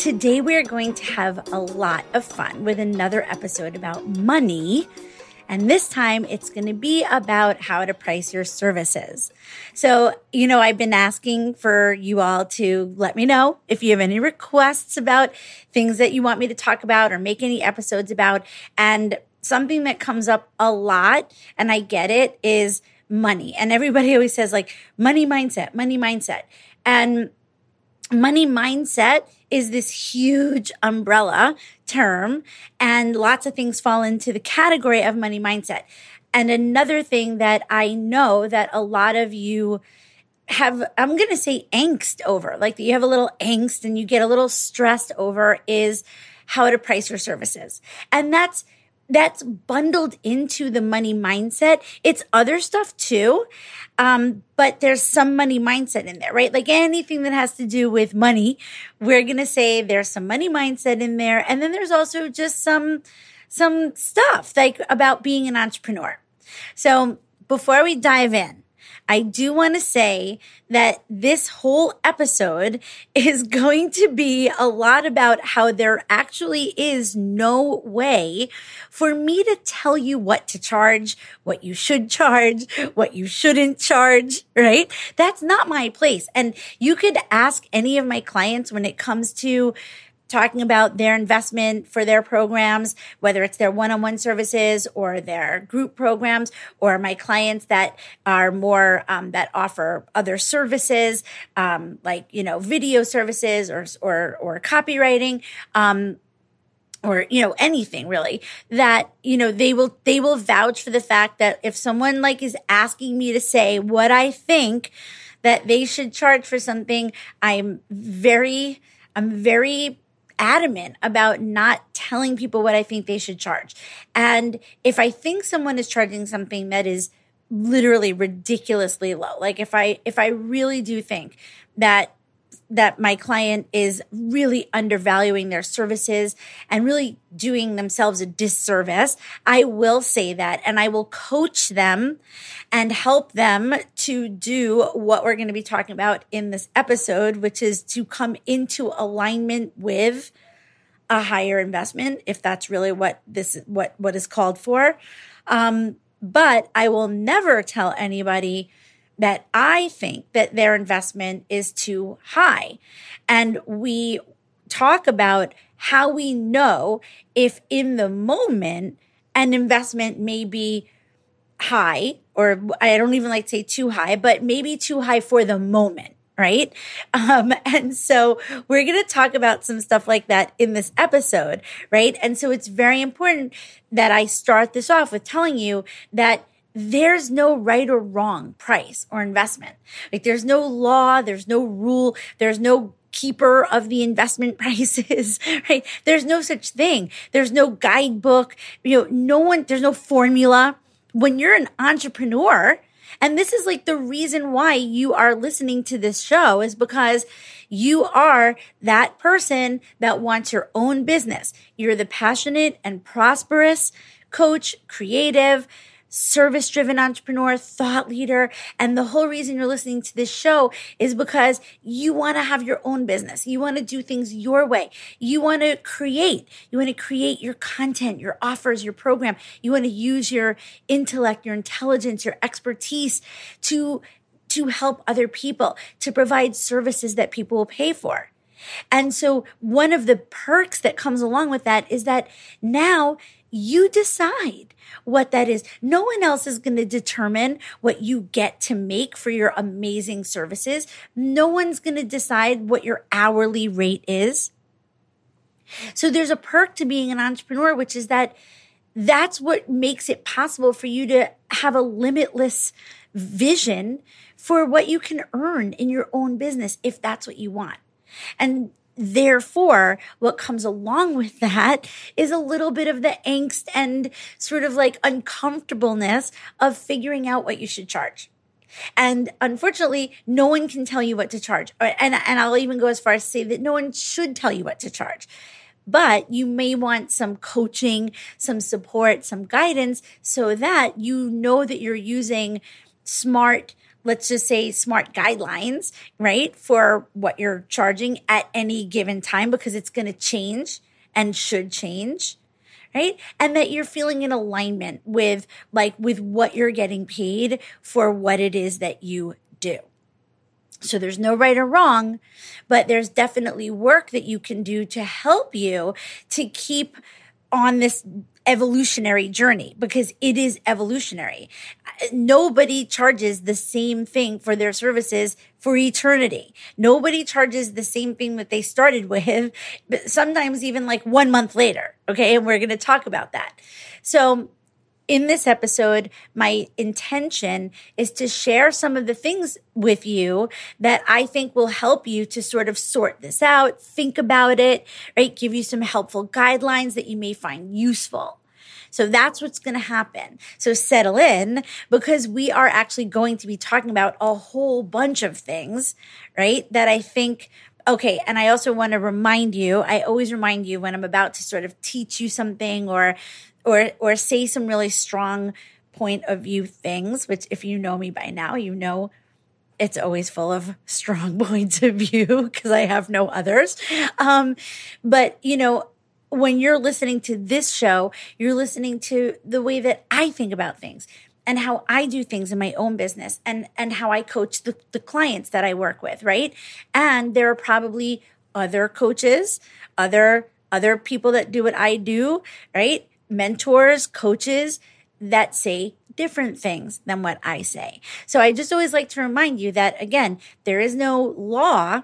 Today, we are going to have a lot of fun with another episode about money. And this time it's going to be about how to price your services. So, you know, I've been asking for you all to let me know if you have any requests about things that you want me to talk about or make any episodes about. And something that comes up a lot, and I get it, is money. And everybody always says like money mindset, money mindset. And money mindset is this huge umbrella term and lots of things fall into the category of money mindset. And another thing that I know that a lot of you have, I'm going to say angst over, like you have a little angst and you get a little stressed over is how to price your services. And that's, that's bundled into the money mindset. It's other stuff too. Um, but there's some money mindset in there, right? Like anything that has to do with money, we're going to say there's some money mindset in there. And then there's also just some, some stuff like about being an entrepreneur. So before we dive in, I do want to say that this whole episode is going to be a lot about how there actually is no way for me to tell you what to charge, what you should charge, what you shouldn't charge, right? That's not my place. And you could ask any of my clients when it comes to talking about their investment for their programs, whether it's their one-on-one services or their group programs, or my clients that are more um, that offer other services, um, like you know video services or or or copywriting. Um, or you know anything really that you know they will they will vouch for the fact that if someone like is asking me to say what i think that they should charge for something i'm very i'm very adamant about not telling people what I think they should charge. And if I think someone is charging something that is literally ridiculously low, like if I if I really do think that that my client is really undervaluing their services and really doing themselves a disservice, I will say that and I will coach them and help them to do what we're going to be talking about in this episode, which is to come into alignment with a higher investment if that's really what this what what is called for. Um, but I will never tell anybody that I think that their investment is too high. And we talk about how we know if in the moment an investment may be high, or I don't even like to say too high, but maybe too high for the moment right? Um, and so we're going to talk about some stuff like that in this episode, right? And so it's very important that I start this off with telling you that there's no right or wrong price or investment. Like there's no law, there's no rule, there's no keeper of the investment prices, right? There's no such thing. There's no guidebook, you know, no one, there's no formula. When you're an entrepreneur, and this is like the reason why you are listening to this show is because you are that person that wants your own business. You're the passionate and prosperous coach, creative, service driven entrepreneur, thought leader. And the whole reason you're listening to this show is because you want to have your own business. You want to do things your way. You want to create. You want to create your content, your offers, your program. You want to use your intellect, your intelligence, your expertise to, to help other people, to provide services that people will pay for. And so one of the perks that comes along with that is that now you decide what that is. No one else is going to determine what you get to make for your amazing services. No one's going to decide what your hourly rate is. So there's a perk to being an entrepreneur, which is that that's what makes it possible for you to have a limitless vision for what you can earn in your own business if that's what you want. And therefore, what comes along with that is a little bit of the angst and sort of like uncomfortableness of figuring out what you should charge. And unfortunately, no one can tell you what to charge. Uh, and, and I'll even go as far as to say that no one should tell you what to charge. But you may want some coaching, some support, some guidance so that you know that you're using smart let's just say smart guidelines, right? For what you're charging at any given time because it's going to change and should change. Right. And that you're feeling in alignment with like with what you're getting paid for what it is that you do. So there's no right or wrong, but there's definitely work that you can do to help you to keep on this evolutionary journey because it is evolutionary. Nobody charges the same thing for their services for eternity. Nobody charges the same thing that they started with, but sometimes even like one month later. Okay. And we're going to talk about that. So in this episode, my intention is to share some of the things with you that I think will help you to sort of sort this out, think about it, right? Give you some helpful guidelines that you may find useful. So that's what's going to happen. So settle in because we are actually going to be talking about a whole bunch of things, right? That I think Okay. And I also want to remind you, I always remind you when I'm about to sort of teach you something or or or say some really strong point of view things which if you know me by now you know it's always full of strong points of view because i have no others um, but you know when you're listening to this show you're listening to the way that i think about things and how I do things in my own business and and how I coach the, the clients that I work with, right? And there are probably other coaches, other other people that do what I do, right? mentors, coaches that say different things than what I say. So I just always like to remind you that again, there is no law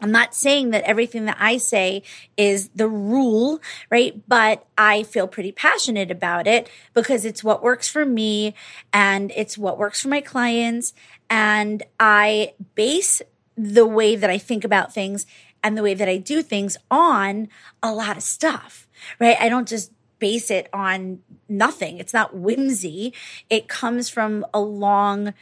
I'm not saying that everything that I say is the rule, right? But I feel pretty passionate about it because it's what works for me and it's what works for my clients. And I base the way that I think about things and the way that I do things on a lot of stuff, right? I don't just base it on nothing. It's not whimsy. It comes from a long,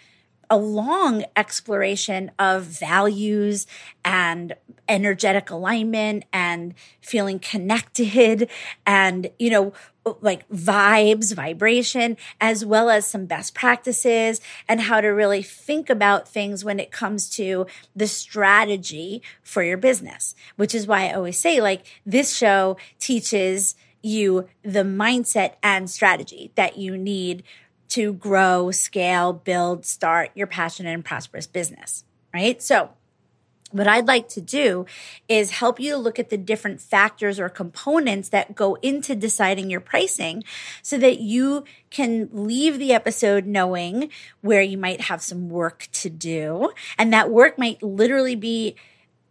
a long exploration of values and energetic alignment and feeling connected and, you know, like vibes, vibration, as well as some best practices and how to really think about things when it comes to the strategy for your business, which is why I always say, like, this show teaches you the mindset and strategy that you need to grow, scale, build, start your passionate and prosperous business, right? So, what I'd like to do is help you look at the different factors or components that go into deciding your pricing so that you can leave the episode knowing where you might have some work to do. And that work might literally be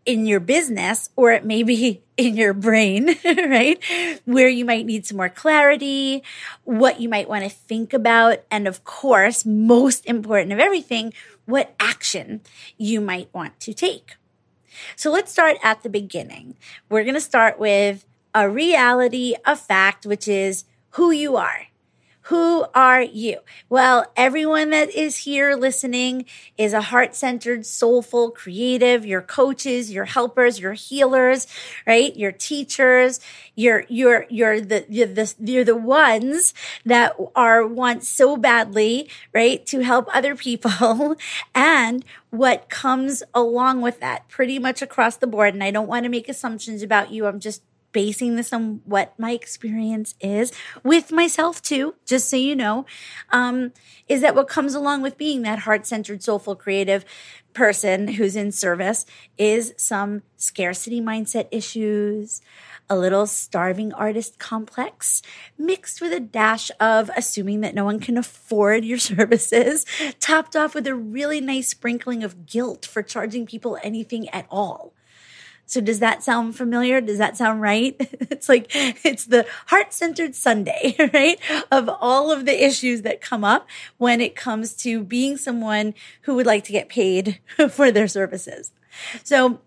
in your business or it may be in your brain, right? Where you might need some more clarity, what you might want to think about. And of course, most important of everything, what action you might want to take. So let's start at the beginning. We're going to start with a reality, a fact, which is who you are. Who are you? Well, everyone that is here listening is a heart centered, soulful, creative. Your coaches, your helpers, your healers, right? Your teachers. You're, you're, you're the, you're the, you're the ones that are want so badly, right? To help other people and what comes along with that pretty much across the board. And I don't want to make assumptions about you. I'm just basing this on what my experience is with myself too, just so you know, um, is that what comes along with being that heart centered, soulful, creative person who's in service is some scarcity mindset issues, a little starving artist complex mixed with a dash of assuming that no one can afford your services, topped off with a really nice sprinkling of guilt for charging people anything at all. So does that sound familiar? Does that sound right? It's like, it's the heart centered sundae, right? Of all of the issues that come up when it comes to being someone who would like to get paid for their services. So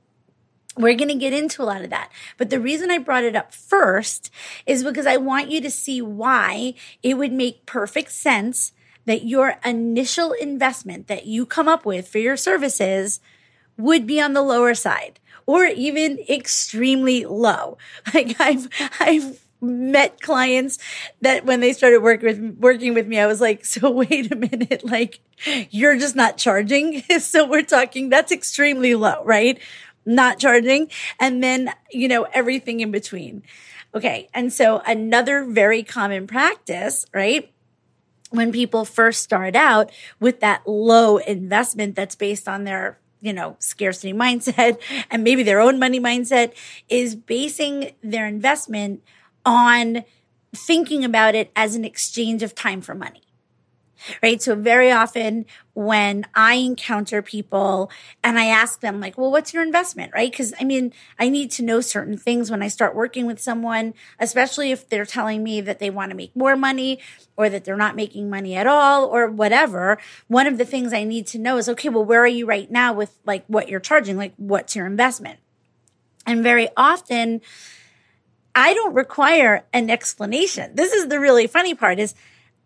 we're going to get into a lot of that. But the reason I brought it up first is because I want you to see why it would make perfect sense that your initial investment that you come up with for your services would be on the lower side or even extremely low. Like I've, I've met clients that when they started working with working with me, I was like, so wait a minute, like you're just not charging. so we're talking that's extremely low, right? Not charging. And then, you know, everything in between. Okay. And so another very common practice, right? When people first start out with that low investment that's based on their you know, scarcity mindset and maybe their own money mindset is basing their investment on thinking about it as an exchange of time for money right? So very often when I encounter people and I ask them like, well, what's your investment? Right. Cause I mean, I need to know certain things when I start working with someone, especially if they're telling me that they want to make more money or that they're not making money at all or whatever. One of the things I need to know is, okay, well, where are you right now with like what you're charging? Like what's your investment? And very often I don't require an explanation. This is the really funny part is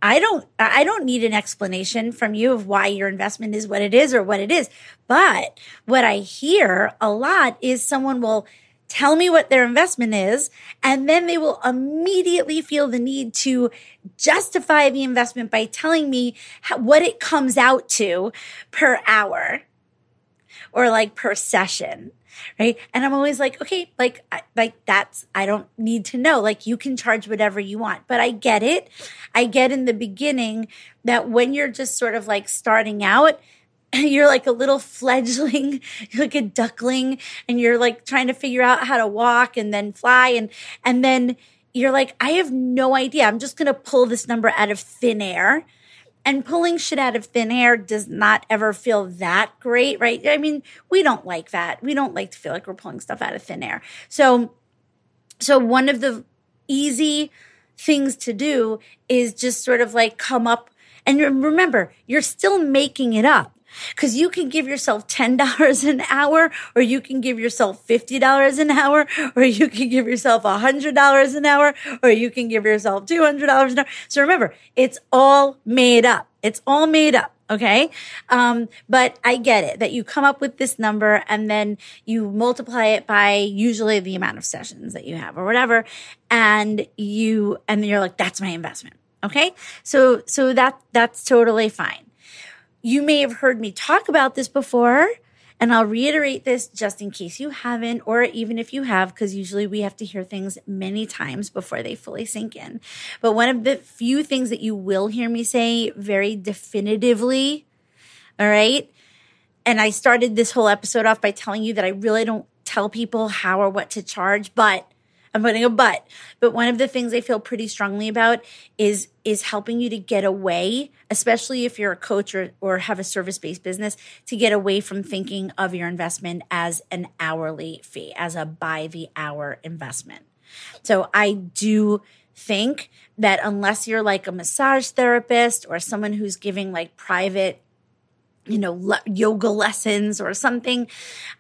I don't I don't need an explanation from you of why your investment is what it is or what it is. But what I hear a lot is someone will tell me what their investment is and then they will immediately feel the need to justify the investment by telling me how, what it comes out to per hour or like per session right? And I'm always like, okay, like, like that's, I don't need to know. Like, you can charge whatever you want, but I get it. I get in the beginning that when you're just sort of like starting out, you're like a little fledgling, you're like a duckling, and you're like trying to figure out how to walk and then fly, and and then you're like, I have no idea. I'm just gonna pull this number out of thin air and pulling shit out of thin air does not ever feel that great, right? I mean, we don't like that. We don't like to feel like we're pulling stuff out of thin air. So, so one of the easy things to do is just sort of like come up and remember, you're still making it up. Cause you can give yourself $10 an hour, or you can give yourself $50 an hour, or you can give yourself $100 an hour, or you can give yourself $200 an hour. So remember, it's all made up. It's all made up. Okay. Um, but I get it that you come up with this number and then you multiply it by usually the amount of sessions that you have or whatever. And you, and you're like, that's my investment. Okay. So, so that, that's totally fine. You may have heard me talk about this before, and I'll reiterate this just in case you haven't, or even if you have, because usually we have to hear things many times before they fully sink in. But one of the few things that you will hear me say very definitively, all right? And I started this whole episode off by telling you that I really don't tell people how or what to charge, but I'm putting a but. But one of the things I feel pretty strongly about is is helping you to get away, especially if you're a coach or, or have a service-based business, to get away from thinking of your investment as an hourly fee, as a by the hour investment. So I do think that unless you're like a massage therapist or someone who's giving like private you know le- yoga lessons or something.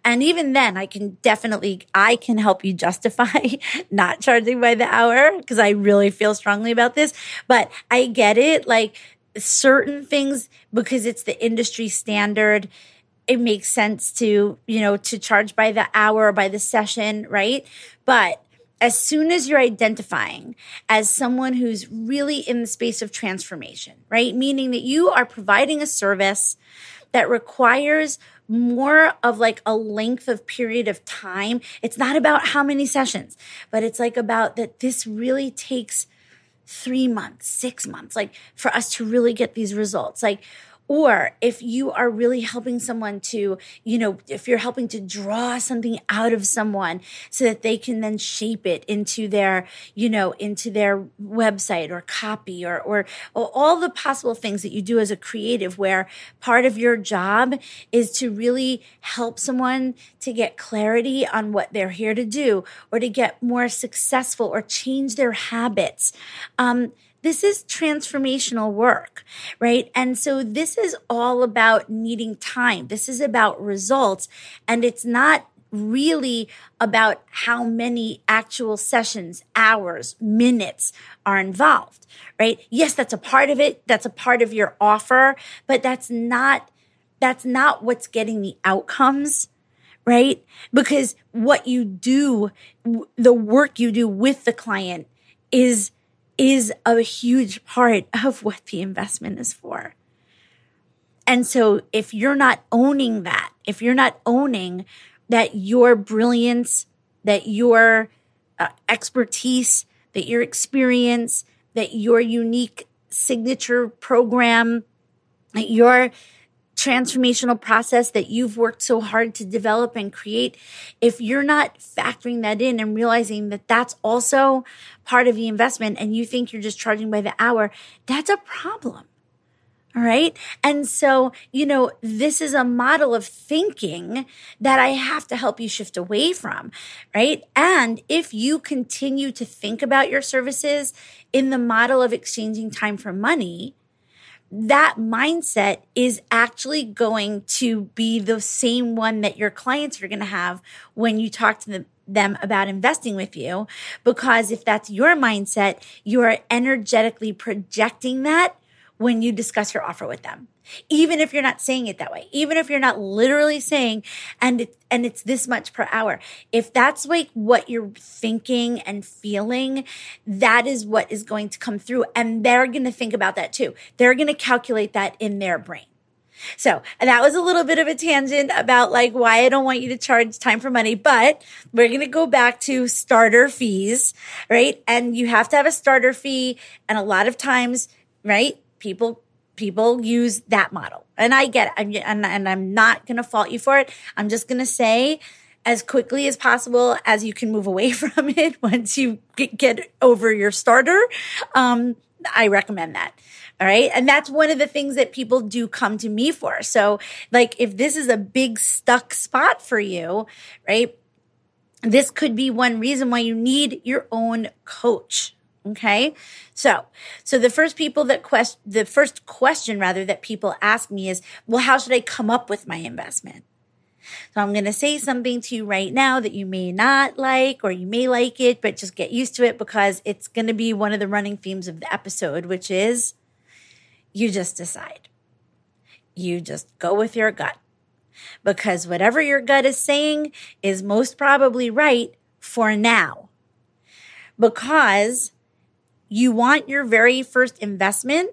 And even then i can definitely i can help you justify not charging by the hour because i really feel strongly about this. But i get it like certain things because it's the industry standard it makes sense to you know to charge by the hour or by the session right? But as soon as you're identifying as someone who's really in the space of transformation, right? Meaning that you are providing a service that requires more of like a length of period of time. It's not about how many sessions, but it's like about that this really takes three months, six months, like for us to really get these results. Like, or if you are really helping someone to, you know, if you're helping to draw something out of someone so that they can then shape it into their, you know, into their website or copy or, or, or all the possible things that you do as a creative where part of your job is to really help someone to get clarity on what they're here to do or to get more successful or change their habits. Um, this is transformational work, right? And so this is all about needing time. This is about results. And it's not really about how many actual sessions, hours, minutes are involved, right? Yes, that's a part of it. That's a part of your offer, but that's not, that's not what's getting the outcomes right? Because what you do, the work you do with the client is is a huge part of what the investment is for. And so if you're not owning that, if you're not owning that your brilliance, that your uh, expertise, that your experience, that your unique signature program, that your transformational process that you've worked so hard to develop and create, if you're not factoring that in and realizing that that's also part of the investment and you think you're just charging by the hour, that's a problem. All right. And so, you know, this is a model of thinking that I have to help you shift away from. Right. And if you continue to think about your services in the model of exchanging time for money, that mindset is actually going to be the same one that your clients are going to have when you talk to them about investing with you. Because if that's your mindset you are energetically projecting that when you discuss your offer with them even if you're not saying it that way, even if you're not literally saying, and it, and it's this much per hour. If that's like what you're thinking and feeling, that is what is going to come through. And they're going to think about that too. They're going to calculate that in their brain. So that was a little bit of a tangent about like why I don't want you to charge time for money, but we're going to go back to starter fees, right? And you have to have a starter fee. And a lot of times, right? People people use that model. And I get it. I'm, and, and I'm not going to fault you for it. I'm just going to say as quickly as possible as you can move away from it once you get over your starter. Um, I recommend that. All right. And that's one of the things that people do come to me for. So like if this is a big stuck spot for you, right? This could be one reason why you need your own coach. Okay. So, so the first people that quest, the first question rather that people ask me is, well, how should I come up with my investment? So I'm going to say something to you right now that you may not like or you may like it, but just get used to it because it's going to be one of the running themes of the episode, which is you just decide. You just go with your gut because whatever your gut is saying is most probably right for now. Because you want your very first investment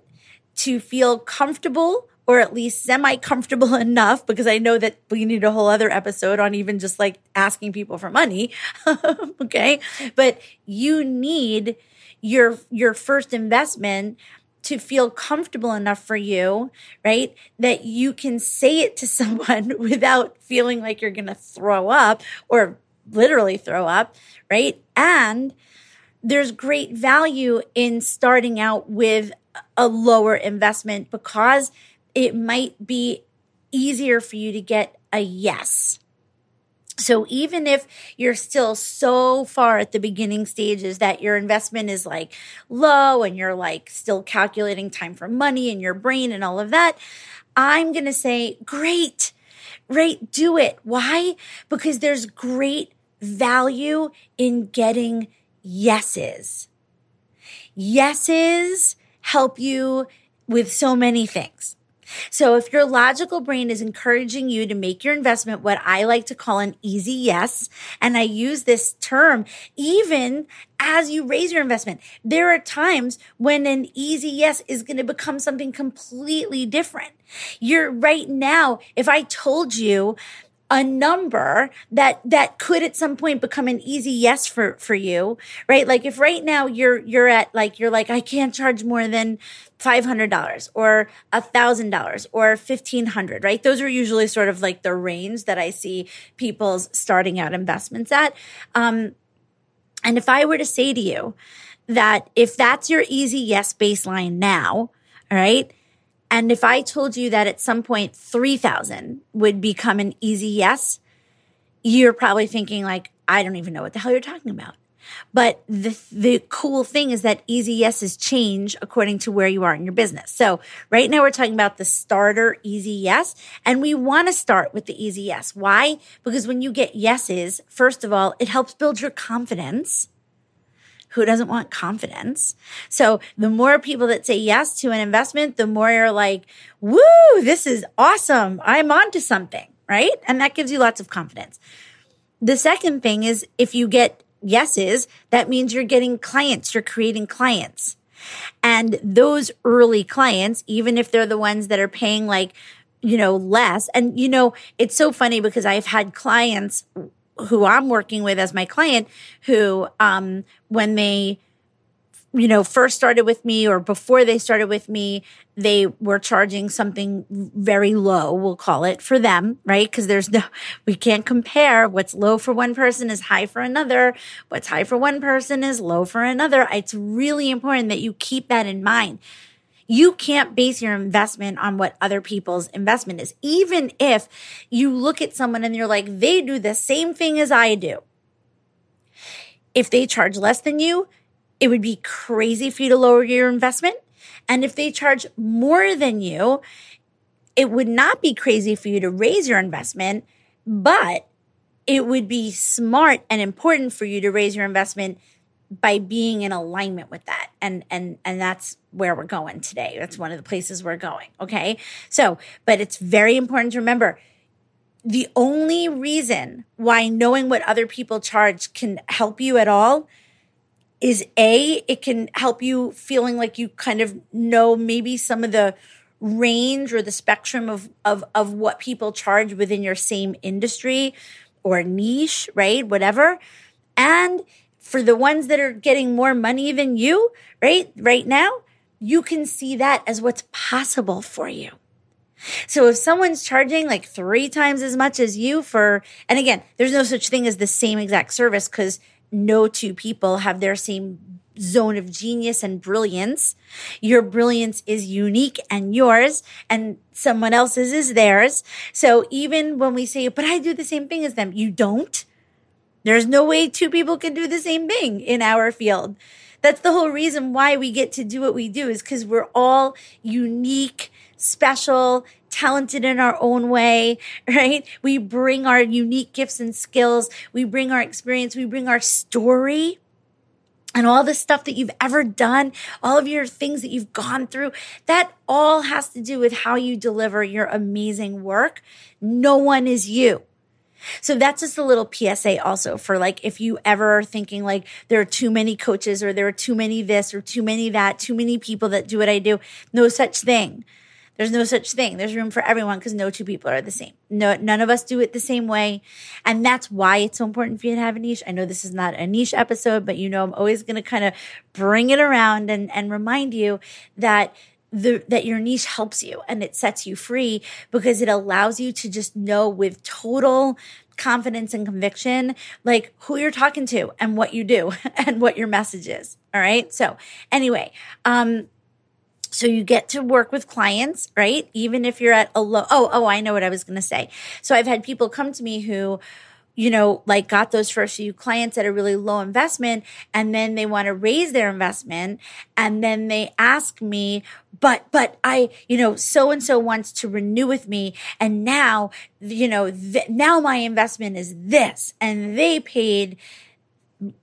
to feel comfortable or at least semi comfortable enough because I know that we need a whole other episode on even just like asking people for money. okay. But you need your, your first investment to feel comfortable enough for you, right? That you can say it to someone without feeling like you're going to throw up or literally throw up, right? And there's great value in starting out with a lower investment because it might be easier for you to get a yes. So even if you're still so far at the beginning stages that your investment is like low and you're like still calculating time for money in your brain and all of that, I'm going to say, great, great, do it. Why? Because there's great value in getting yeses. Yeses help you with so many things. So if your logical brain is encouraging you to make your investment what I like to call an easy yes, and I use this term even as you raise your investment, there are times when an easy yes is going to become something completely different. You're right now, if I told you a number that that could at some point become an easy yes for for you right? Like if right now you're you're at like you're like i can't charge more than $500 or $1000 or 1500 right? Those are usually sort of like the range that i see people's starting out investments at. Um and if i were to say to you that if that's your easy yes baseline now all right and if I told you that at some point 3000 would become an easy yes, you're probably thinking like, I don't even know what the hell you're talking about. But the, the cool thing is that easy yeses change according to where you are in your business. So right now we're talking about the starter easy yes. And we want to start with the easy yes. Why? Because when you get yeses, first of all, it helps build your confidence who doesn't want confidence? So the more people that say yes to an investment, the more you're like, woo, this is awesome. I'm onto something, right? And that gives you lots of confidence. The second thing is if you get yeses, that means you're getting clients, you're creating clients. And those early clients, even if they're the ones that are paying like, you know, less. And, you know, it's so funny because I've had clients who I'm working with as my client who, um, when they, you know, first started with me or before they started with me, they were charging something very low, we'll call it for them, right? Because there's no, we can't compare what's low for one person is high for another. What's high for one person is low for another. It's really important that you keep that in mind you can't base your investment on what other people's investment is. Even if you look at someone and you're like, they do the same thing as I do. If they charge less than you, it would be crazy for you to lower your investment. And if they charge more than you, it would not be crazy for you to raise your investment, but it would be smart and important for you to raise your investment by being in alignment with that and and and that's where we're going today. That's one of the places we're going okay? So but it's very important to remember the only reason why knowing what other people charge can help you at all is a it can help you feeling like you kind of know maybe some of the range or the spectrum of of of what people charge within your same industry or niche right? Whatever. And for the ones that are getting more money than you, right? Right now, you can see that as what's possible for you. So if someone's charging like three times as much as you for, and again, there's no such thing as the same exact service because no two people have their same zone of genius and brilliance. Your brilliance is unique and yours and someone else's is theirs. So even when we say, but I do the same thing as them, you don't. There's no way two people can do the same thing in our field. That's the whole reason why we get to do what we do is because we're all unique, special, talented in our own way, right? We bring our unique gifts and skills. We bring our experience. We bring our story and all the stuff that you've ever done, all of your things that you've gone through, that all has to do with how you deliver your amazing work. No one is you. So that's just a little PSA also for like if you ever are thinking like there are too many coaches or there are too many this or too many that, too many people that do what I do. No such thing. There's no such thing. There's room for everyone because no two people are the same. No, none of us do it the same way. And that's why it's so important for you to have a niche. I know this is not a niche episode, but you know, I'm always going to kind of bring it around and, and remind you that the, that your niche helps you and it sets you free because it allows you to just know with total confidence and conviction, like who you're talking to and what you do and what your message is. All right. So anyway, um, so you get to work with clients, right? Even if you're at a low, oh, oh, I know what I was going to say. So I've had people come to me who, you know, like got those first few clients at a really low investment and then they want to raise their investment and then they ask me, but, but I, you know, so and so wants to renew with me and now, you know, th- now my investment is this and they paid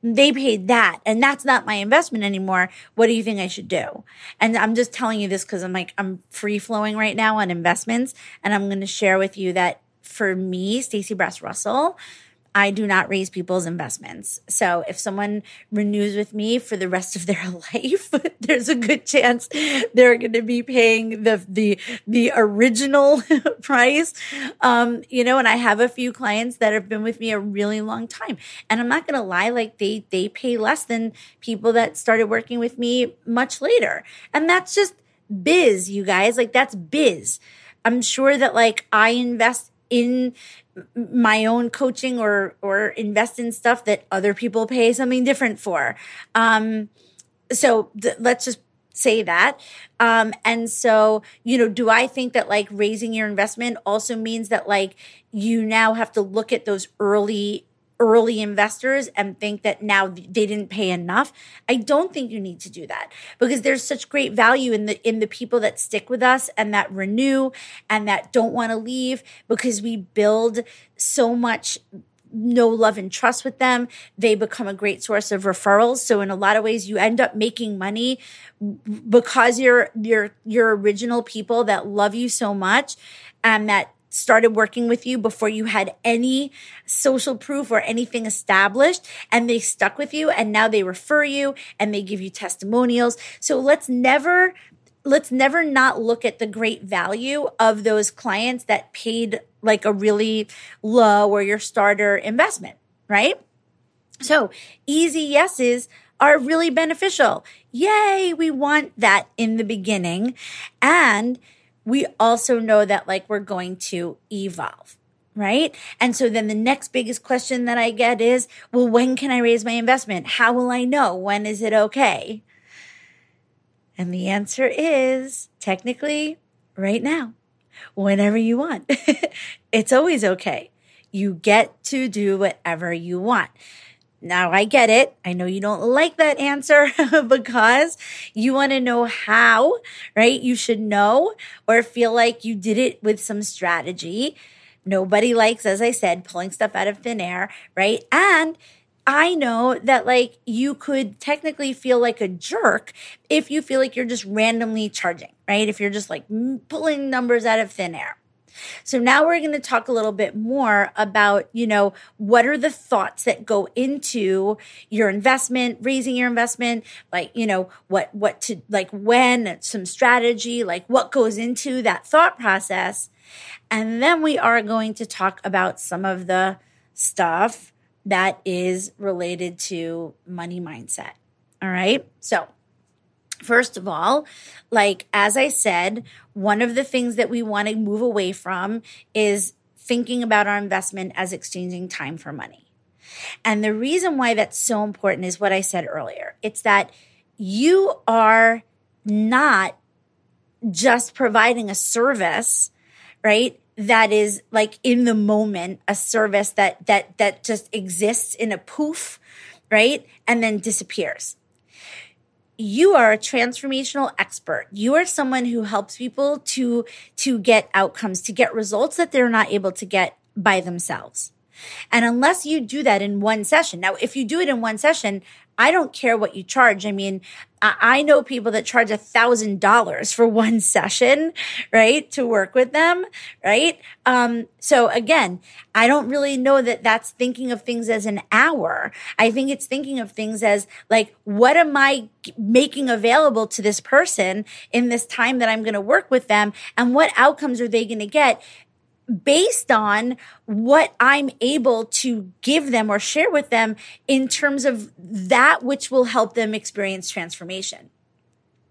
they paid that and that's not my investment anymore. What do you think I should do? And I'm just telling you this because I'm like, I'm free flowing right now on investments. And I'm going to share with you that for me, Stacey Brass Russell, I do not raise people's investments. So if someone renews with me for the rest of their life, there's a good chance they're going to be paying the the the original price. Um, you know, and I have a few clients that have been with me a really long time, and I'm not going to lie, like they they pay less than people that started working with me much later, and that's just biz, you guys. Like that's biz. I'm sure that like I invest in my own coaching or or invest in stuff that other people pay something different for. Um, so th- let's just say that. Um, and so, you know, do I think that like raising your investment also means that like you now have to look at those early early investors and think that now they didn't pay enough i don't think you need to do that because there's such great value in the in the people that stick with us and that renew and that don't want to leave because we build so much no love and trust with them. They become a great source of referrals. So in a lot of ways you end up making money because you're you're your original people that love you so much and that started working with you before you had any social proof or anything established and they stuck with you and now they refer you and they give you testimonials. So let's never let's never not look at the great value of those clients that paid like a really low or your starter investment, right? So easy yeses are really beneficial. Yay, we want that in the beginning. And we also know that like we're going to evolve right? And so then the next biggest question that I get is, well, when can I raise my investment? How will I know? When is it okay? And the answer is technically right now, whenever you want. it's always okay. You get to do whatever you want. Now I get it. I know you don't like that answer because you want to know how, right? You should know or feel like you did it with some strategy. Nobody likes, as I said, pulling stuff out of thin air, right? And I know that like you could technically feel like a jerk if you feel like you're just randomly charging, right? If you're just like pulling numbers out of thin air. So now we're going to talk a little bit more about, you know, what are the thoughts that go into your investment, raising your investment, like, you know, what, what to, like when, some strategy, like what goes into that thought process. And then we are going to talk about some of the stuff that is related to money mindset. All right. So First of all, like as I said, one of the things that we want to move away from is thinking about our investment as exchanging time for money. And the reason why that's so important is what I said earlier. It's that you are not just providing a service, right? That is like in the moment, a service that that that just exists in a poof, right? And then disappears you are a transformational expert. You are someone who helps people to, to get outcomes, to get results that they're not able to get by themselves. And unless you do that in one session, now, if you do it in one session, I don't care what you charge. I mean, I know people that charge a thousand dollars for one session, right? To work with them, right? Um, so again, I don't really know that that's thinking of things as an hour. I think it's thinking of things as like, what am I making available to this person in this time that I'm going to work with them? And what outcomes are they going to get? Based on what I'm able to give them or share with them in terms of that which will help them experience transformation.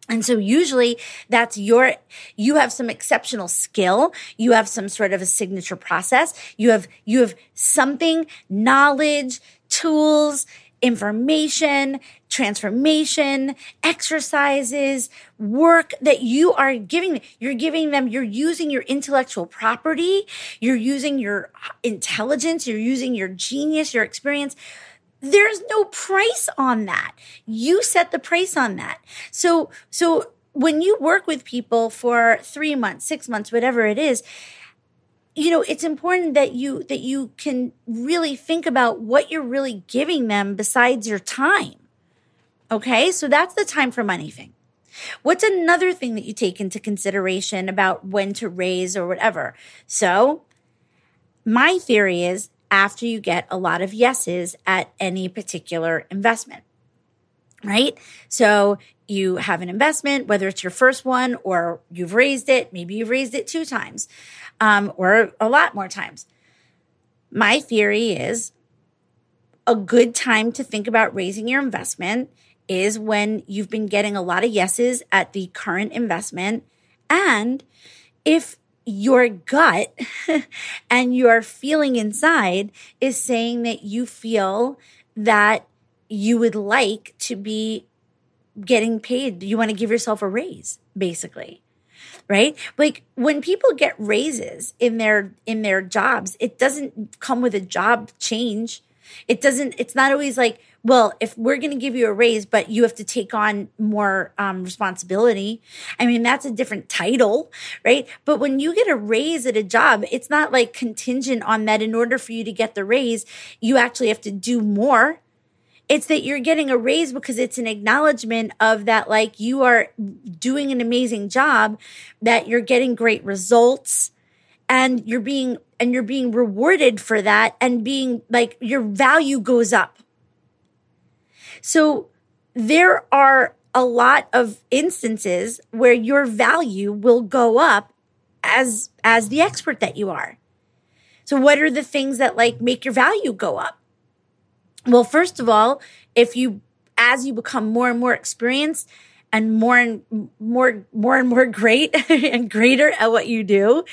And so usually that's your, you have some exceptional skill. You have some sort of a signature process. You have, you have something, knowledge, tools, information, transformation, exercises, work that you are giving. You're giving them, you're using your intellectual property, you're using your intelligence, you're using your genius, your experience. There's no price on that. You set the price on that. So, so when you work with people for three months, six months, whatever it is, you know, it's important that you that you can really think about what you're really giving them besides your time. Okay? So that's the time for money thing. What's another thing that you take into consideration about when to raise or whatever? So, my theory is after you get a lot of yeses at any particular investment, right? So, you have an investment, whether it's your first one or you've raised it, maybe you've raised it two times um, or a lot more times. My theory is a good time to think about raising your investment is when you've been getting a lot of yeses at the current investment. And if your gut and your feeling inside is saying that you feel that you would like to be getting paid, you want to give yourself a raise, basically right like when people get raises in their in their jobs it doesn't come with a job change it doesn't it's not always like well, if we're going to give you a raise, but you have to take on more um, responsibility, I mean, that's a different title, right? But when you get a raise at a job, it's not like contingent on that. In order for you to get the raise, you actually have to do more. It's that you're getting a raise because it's an acknowledgement of that, like you are doing an amazing job, that you're getting great results and you're being and you're being rewarded for that and being like your value goes up so there are a lot of instances where your value will go up as as the expert that you are. So what are the things that like make your value go up? Well, first of all, if you as you become more and more experienced and more and more more and more great and greater at what you do,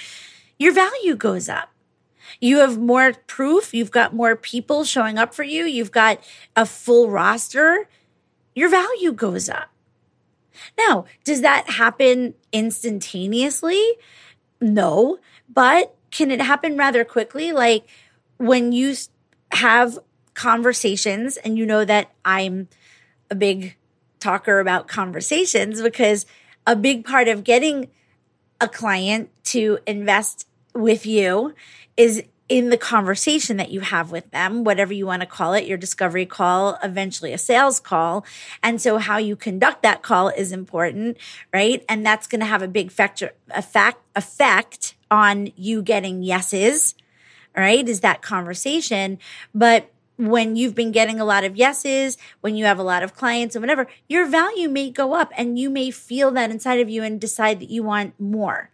your value goes up. You have more proof. You've got more people showing up for you. You've got a full roster. Your value goes up. Now, does that happen instantaneously? No, but can it happen rather quickly? Like when you have conversations, and you know that I'm a big talker about conversations because a big part of getting a client to invest with you is in the conversation that you have with them, whatever you want to call it, your discovery call, eventually a sales call. And so how you conduct that call is important, right? And that's going to have a big factor, effect, effect on you getting yeses, right? Is that conversation. But when you've been getting a lot of yeses, when you have a lot of clients and whatever, your value may go up and you may feel that inside of you and decide that you want more.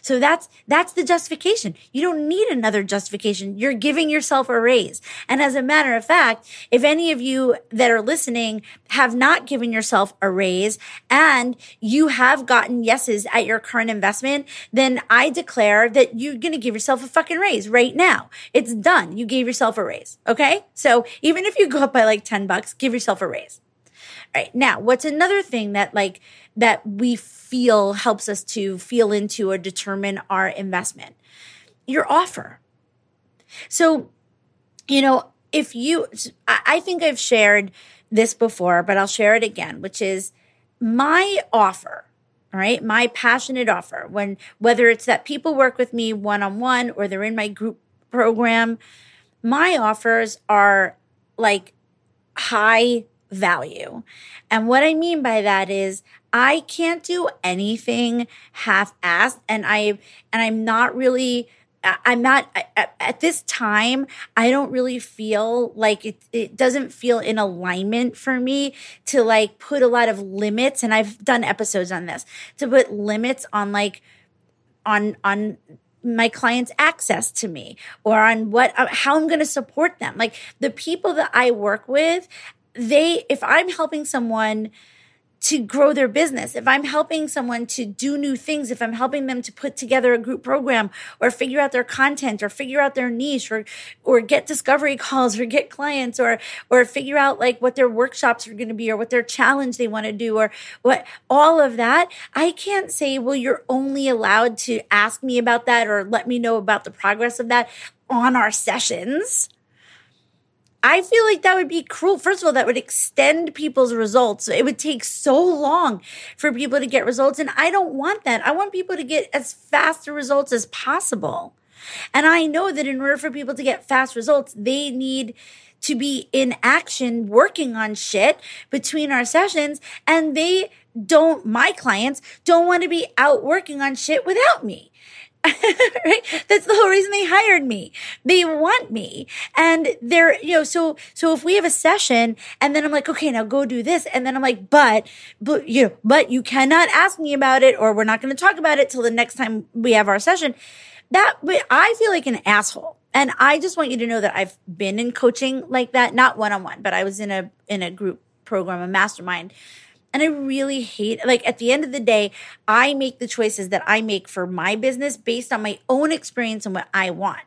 So that's, that's the justification. You don't need another justification. You're giving yourself a raise. And as a matter of fact, if any of you that are listening have not given yourself a raise and you have gotten yeses at your current investment, then I declare that you're going to give yourself a fucking raise right now. It's done. You gave yourself a raise. Okay. So even if you go up by like 10 bucks, give yourself a raise. All right. Now, what's another thing that like that we feel helps us to feel into or determine our investment? Your offer. So, you know, if you, I think I've shared this before, but I'll share it again, which is my offer. right My passionate offer when, whether it's that people work with me one on one or they're in my group program, my offers are like high value. And what I mean by that is I can't do anything half-assed and I and I'm not really I'm not at, this time. I don't really feel like it. It doesn't feel in alignment for me to like put a lot of limits. And I've done episodes on this to put limits on like on on my clients access to me or on what uh, how I'm going to support them. Like the people that I work with, they, if I'm helping someone to grow their business, if I'm helping someone to do new things, if I'm helping them to put together a group program or figure out their content or figure out their niche or, or get discovery calls or get clients or, or figure out like what their workshops are going to be or what their challenge they want to do or what all of that, I can't say, well, you're only allowed to ask me about that or let me know about the progress of that on our sessions I feel like that would be cruel. First of all, that would extend people's results. It would take so long for people to get results. And I don't want that. I want people to get as fast results as possible. And I know that in order for people to get fast results, they need to be in action working on shit between our sessions and they don't my clients don't want to be out working on shit without me right? That's the whole reason they hired me. They want me. And they're, you know, so, so if we have a session and then I'm like, okay, now go do this. And then I'm like, but, but, you know, but you cannot ask me about it or we're not going to talk about it till the next time we have our session. That, I feel like an asshole. And I just want you to know that I've been in coaching like that, not one on one, but I was in a, in a group program, a mastermind and I really hate, like, at the end of the day, I make the choices that I make for my business based on my own experience and what I want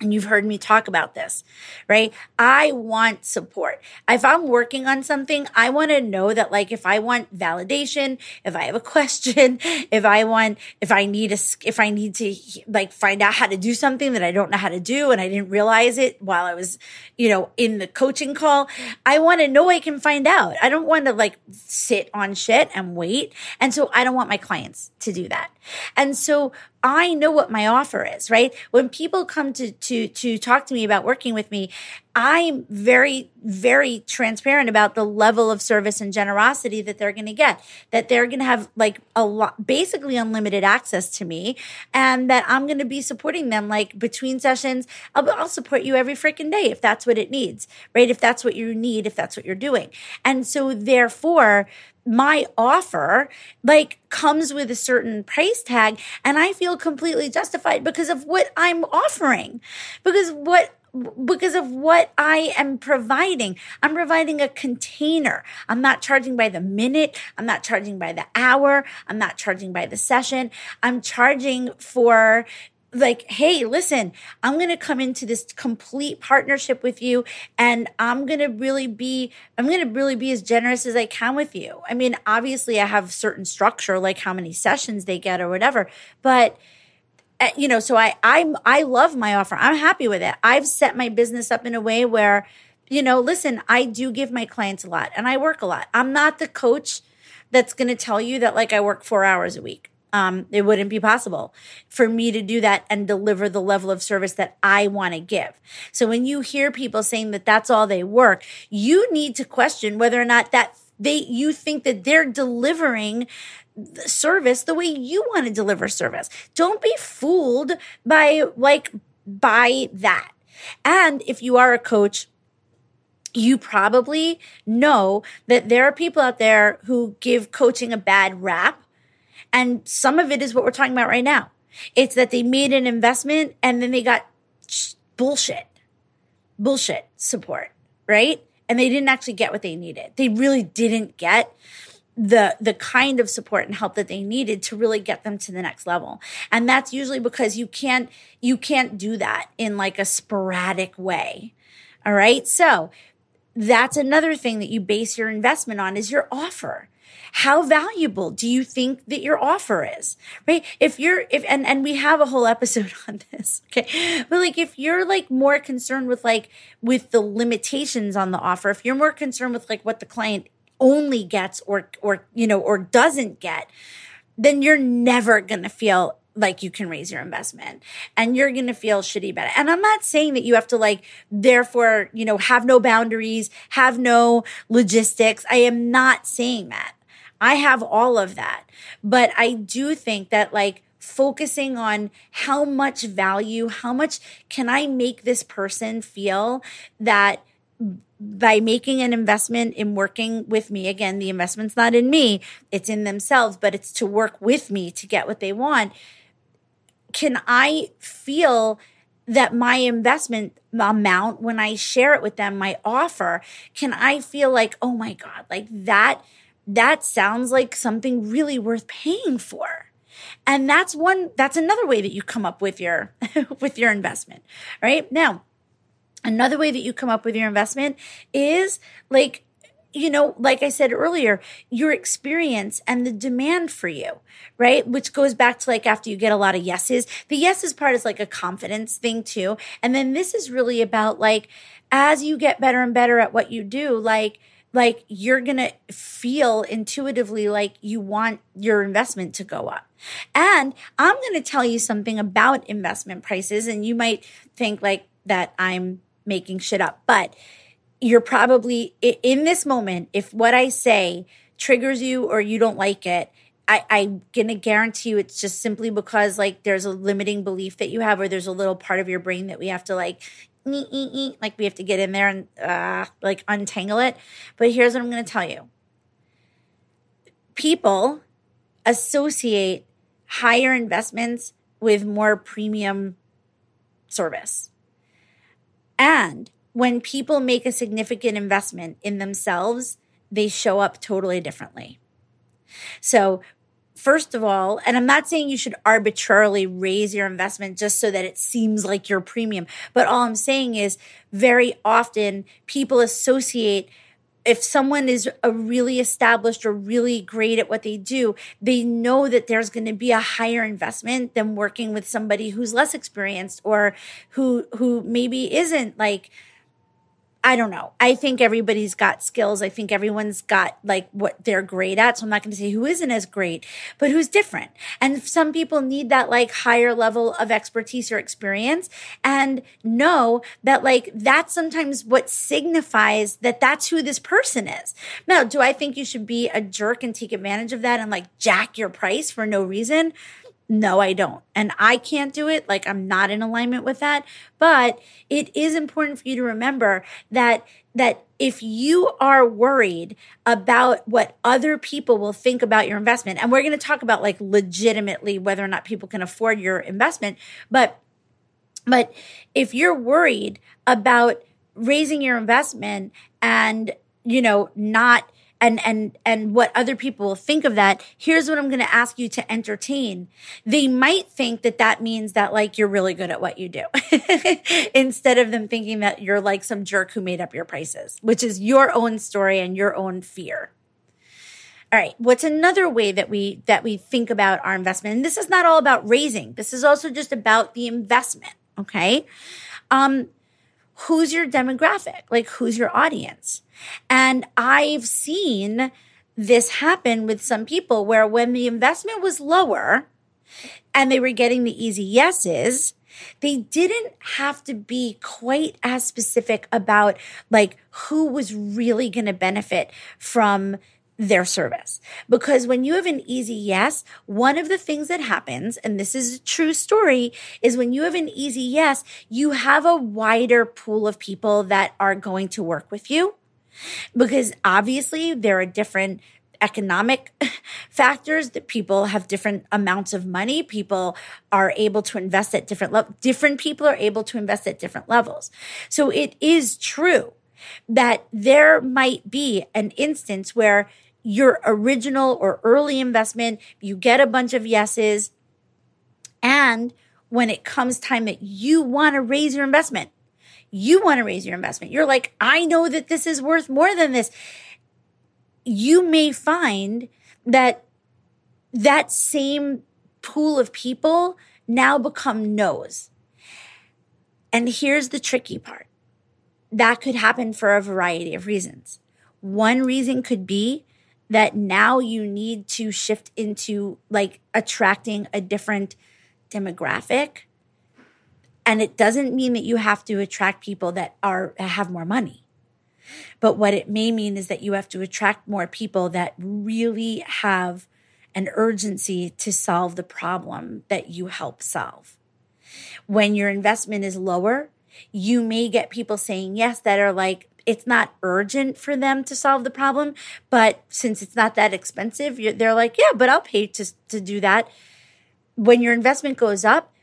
and you've heard me talk about this, right? I want support. If I'm working on something, I want to know that, like, if I want validation, if I have a question, if I want, if I need a, if I need to, like, find out how to do something that I don't know how to do and I didn't realize it while I was, you know, in the coaching call, I want to know I can find out. I don't want to, like, sit on shit and wait. And so I don't want my clients to do that. And so I know what my offer is, right? When people come to, to, to talk to me about working with me, I'm very, very transparent about the level of service and generosity that they're going to get, that they're going to have like a lot, basically unlimited access to me and that I'm going to be supporting them like between sessions. I'll, I'll support you every freaking day if that's what it needs, right? If that's what you need, if that's what you're doing. And so therefore, my offer like comes with a certain price tag and I feel completely justified because of what I'm offering. Because what because of what I am providing. I'm providing a container. I'm not charging by the minute. I'm not charging by the hour. I'm not charging by the session. I'm charging for like, hey, listen, I'm going to come into this complete partnership with you and I'm going to really be, I'm going to really be as generous as I can with you. I mean, obviously I have certain structure, like how many sessions they get or whatever, but you know, so I, I'm, I love my offer. I'm happy with it. I've set my business up in a way where, you know, listen, I do give my clients a lot and I work a lot. I'm not the coach that's going to tell you that like I work four hours a week um, it wouldn't be possible for me to do that and deliver the level of service that I want to give. So when you hear people saying that that's all they work, you need to question whether or not that they, you think that they're delivering service the way you want to deliver service. Don't be fooled by like, by that. And if you are a coach, you probably know that there are people out there who give coaching a bad rap and some of it is what we're talking about right now. It's that they made an investment and then they got bullshit, bullshit support, right? And they didn't actually get what they needed. They really didn't get the the kind of support and help that they needed to really get them to the next level and that's usually because you can't you can't do that in like a sporadic way all right so that's another thing that you base your investment on is your offer how valuable do you think that your offer is? Right? If you're, if, and, and we have a whole episode on this. Okay. But like, if you're like more concerned with like, with the limitations on the offer, if you're more concerned with like what the client only gets or, or, you know, or doesn't get, then you're never going to feel like you can raise your investment and you're going to feel shitty about it. And I'm not saying that you have to like, therefore, you know, have no boundaries, have no logistics. I am not saying that. I have all of that. But I do think that like focusing on how much value, how much can I make this person feel that by making an investment in working with me, again, the investment's not in me, it's in themselves, but it's to work with me to get what they want. Can I feel that my investment amount, when I share it with them, my offer, can I feel like, oh my God, like that that sounds like something really worth paying for. And that's one, that's another way that you come up with your, with your investment, right? Now, another way that you come up with your investment is like, you know, like I said earlier, your experience and the demand for you, right? Which goes back to like after you get a lot of yeses. The yeses part is like a confidence thing too. And then this is really about like, as you get better and better at what you do, like, like you're going to feel intuitively like you want your investment to go up. And I'm going to tell you something about investment prices and you might think like that I'm making shit up, but you're probably in this moment if what I say triggers you or you don't like it, I, I'm gonna guarantee you it's just simply because like there's a limiting belief that you have, or there's a little part of your brain that we have to like like we have to get in there and uh, like untangle it. But here's what I'm going to tell you people associate higher investments with more premium service. And when people make a significant investment in themselves, they show up totally differently. So first of all, and I'm not saying you should arbitrarily raise your investment just so that it seems like your premium, but all I'm saying is very often people associate if someone is a really established or really great at what they do, they know that there's going to be a higher investment than working with somebody who's less experienced or who who maybe isn't like I don't know. I think everybody's got skills. I think everyone's got like what they're great at. So I'm not going to say who isn't as great, but who's different. And some people need that like higher level of expertise or experience and know that like that's sometimes what signifies that that's who this person is. Now, do I think you should be a jerk and take advantage of that and like jack your price for no reason? No, I don't. And I can't do it. Like I'm not in alignment with that. But it is important for you to remember that, that if you are worried about what other people will think about your investment, and we're going to talk about like legitimately whether or not people can afford your investment, but, but if you're worried about raising your investment and, you know, not and and and what other people will think of that here's what i'm going to ask you to entertain. They might think that that means that like you're really good at what you do instead of them thinking that you're like some jerk who made up your prices which is your own story and your own fear. All right what's another way that we that we think about our investment? And this is not all about raising. This is also just about the investment okay? Um who's your demographic? Like who's your audience and I've seen this happen with some people where when the investment was lower and they were getting the easy yeses, they didn't have to be quite as specific about like who was really going to benefit from their service. Because when you have an easy yes, one of the things that happens, and this is a true story, is when you have an easy yes, you have a wider pool of people that are going to work with you because obviously there are different economic factors that people have different amounts of money. People are able to invest at different levels different people are able to invest at different levels. So it is true that there might be an instance where your original or early investment you get a bunch of yeses and when it comes time that you want to raise your investment you want to raise your investment. You're like, I know that this is worth more than this. You may find that that same pool of people now become no's. And here's the tricky part that could happen for a variety of reasons. One reason could be that now you need to shift into like attracting a different demographic and it doesn't mean that you have to attract people that are have more money. But what it may mean is that you have to attract more people that really have an urgency to solve the problem that you help solve. When your investment is lower, you may get people saying yes that are like, it's not urgent for them to solve the problem, but since it's not that expensive, they're like, yeah, but I'll pay to, to do that. When your investment goes up,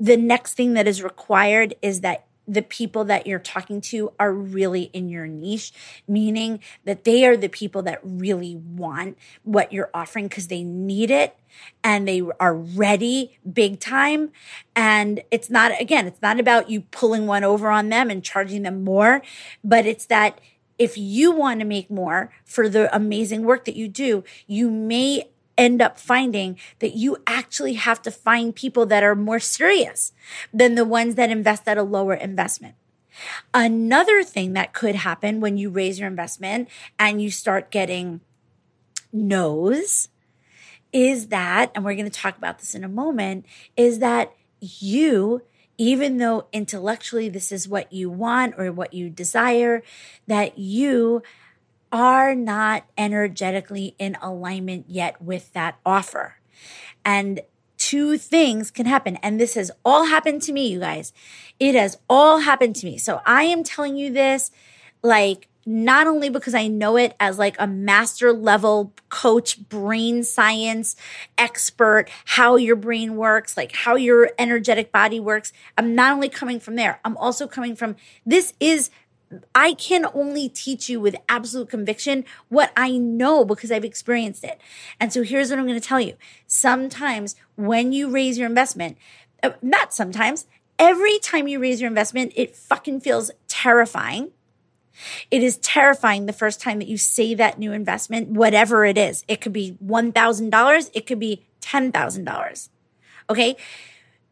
the next thing that is required is that the people that you're talking to are really in your niche, meaning that they are the people that really want what you're offering because they need it and they are ready big time. And it's not, again, it's not about you pulling one over on them and charging them more, but it's that if you want to make more for the amazing work that you do, you may end up finding that you actually have to find people that are more serious than the ones that invest at a lower investment. Another thing that could happen when you raise your investment and you start getting no's is that, and we're going to talk about this in a moment, is that you, even though intellectually this is what you want or what you desire, that you are not energetically in alignment yet with that offer. And two things can happen. And this has all happened to me, you guys. It has all happened to me. So I am telling you this like not only because I know it as like a master level coach, brain science expert, how your brain works, like how your energetic body works. I'm not only coming from there, I'm also coming from this is I can only teach you with absolute conviction what I know because I've experienced it. And so here's what I'm going to tell you. Sometimes when you raise your investment, uh, not sometimes, every time you raise your investment, it fucking feels terrifying. It is terrifying the first time that you say that new investment, whatever it is. It could be $1,000, it could be $10,000. Okay.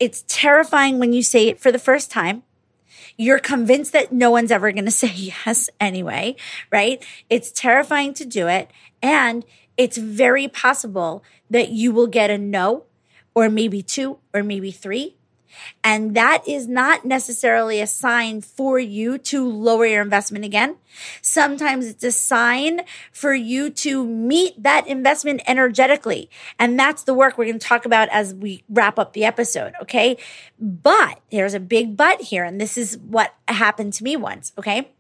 It's terrifying when you say it for the first time. You're convinced that no one's ever going to say yes anyway, right? It's terrifying to do it. And it's very possible that you will get a no or maybe two or maybe three and that is not necessarily a sign for you to lower your investment again. Sometimes it's a sign for you to meet that investment energetically. And that's the work we're going to talk about as we wrap up the episode. Okay. But there's a big but here. And this is what happened to me once. Okay.